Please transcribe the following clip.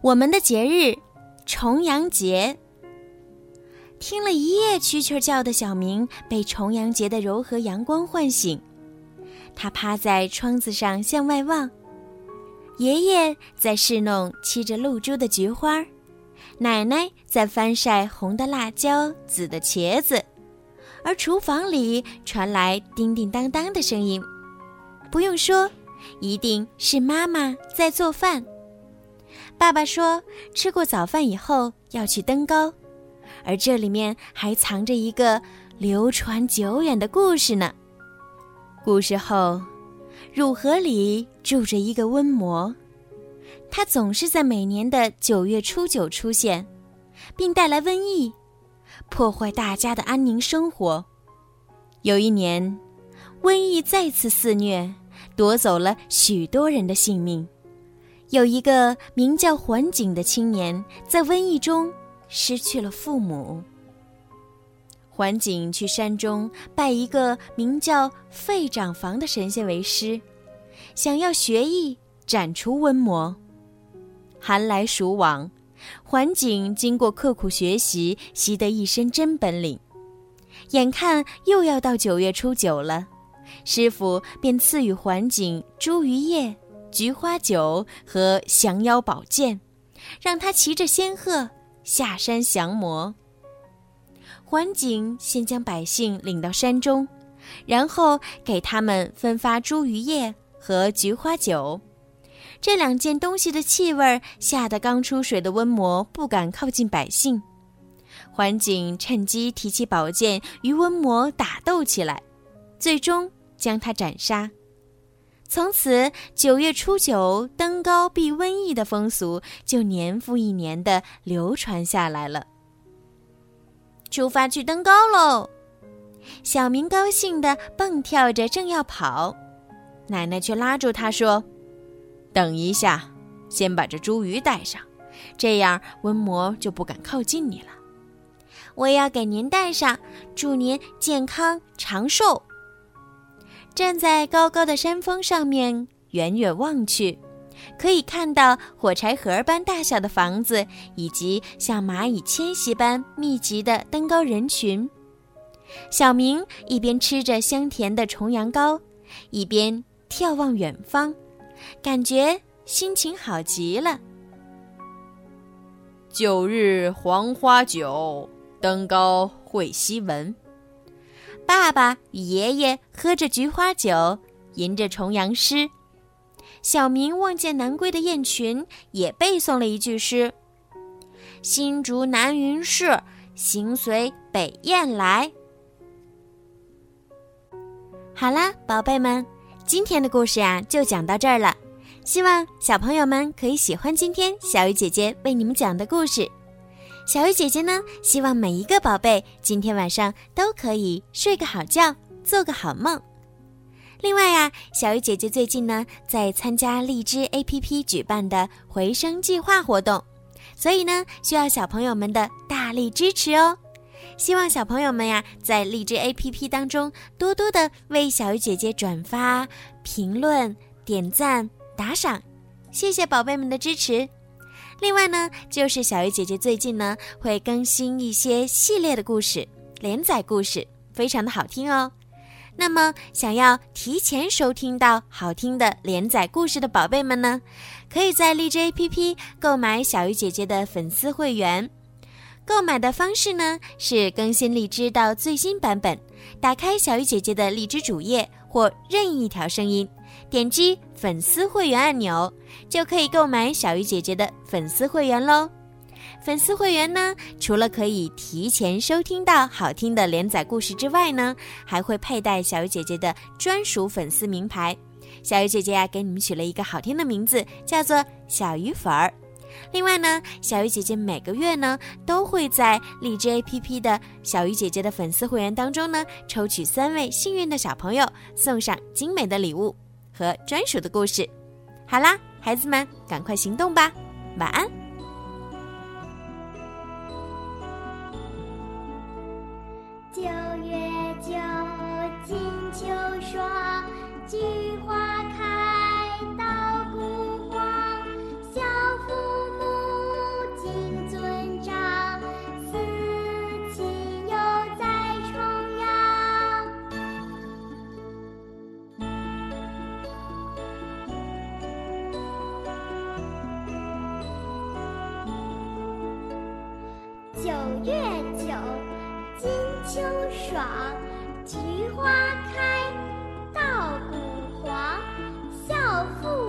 我们的节日，重阳节。听了一夜蛐蛐叫的小明被重阳节的柔和阳光唤醒，他趴在窗子上向外望。爷爷在侍弄漆着露珠的菊花，奶奶在翻晒红的辣椒、紫的茄子，而厨房里传来叮叮当当的声音。不用说，一定是妈妈在做饭。爸爸说：“吃过早饭以后要去登高，而这里面还藏着一个流传久远的故事呢。故事后，汝河里住着一个瘟魔，他总是在每年的九月初九出现，并带来瘟疫，破坏大家的安宁生活。有一年，瘟疫再次肆虐，夺走了许多人的性命。”有一个名叫环景的青年，在瘟疫中失去了父母。环景去山中拜一个名叫费长房的神仙为师，想要学艺斩除瘟魔。寒来暑往，环景经过刻苦学习，习得一身真本领。眼看又要到九月初九了，师傅便赐予环景茱萸叶。菊花酒和降妖宝剑，让他骑着仙鹤下山降魔。环景先将百姓领到山中，然后给他们分发茱萸叶和菊花酒。这两件东西的气味吓得刚出水的瘟魔不敢靠近百姓。环景趁机提起宝剑与瘟魔打斗起来，最终将他斩杀。从此，九月初九登高避瘟疫的风俗就年复一年的流传下来了。出发去登高喽！小明高兴的蹦跳着，正要跑，奶奶却拉住他说：“等一下，先把这茱萸带上，这样瘟魔就不敢靠近你了。我要给您带上，祝您健康长寿。”站在高高的山峰上面，远远望去，可以看到火柴盒般大小的房子，以及像蚂蚁迁徙般密集的登高人群。小明一边吃着香甜的重阳糕，一边眺望远方，感觉心情好极了。九日黄花酒，登高会西闻。爸爸与爷爷喝着菊花酒，吟着重阳诗。小明望见南归的雁群，也背诵了一句诗：“新竹南云市，行随北雁来。”好啦，宝贝们，今天的故事啊就讲到这儿了。希望小朋友们可以喜欢今天小鱼姐姐为你们讲的故事。小鱼姐姐呢，希望每一个宝贝今天晚上都可以睡个好觉，做个好梦。另外呀，小鱼姐姐最近呢在参加荔枝 APP 举办的回声计划活动，所以呢需要小朋友们的大力支持哦。希望小朋友们呀在荔枝 APP 当中多多的为小鱼姐姐转发、评论、点赞、打赏，谢谢宝贝们的支持。另外呢，就是小鱼姐姐最近呢会更新一些系列的故事、连载故事，非常的好听哦。那么，想要提前收听到好听的连载故事的宝贝们呢，可以在荔枝 APP 购买小鱼姐姐的粉丝会员。购买的方式呢是更新荔枝到最新版本，打开小鱼姐姐的荔枝主页或任意一条声音。点击粉丝会员按钮，就可以购买小鱼姐姐的粉丝会员喽。粉丝会员呢，除了可以提前收听到好听的连载故事之外呢，还会佩戴小鱼姐姐的专属粉丝名牌。小鱼姐姐呀，给你们取了一个好听的名字，叫做小鱼粉儿。另外呢，小鱼姐姐每个月呢，都会在荔枝 APP 的小鱼姐姐的粉丝会员当中呢，抽取三位幸运的小朋友，送上精美的礼物。和专属的故事，好啦，孩子们，赶快行动吧，晚安。月酒，金秋爽，菊花开，稻谷黄，孝妇。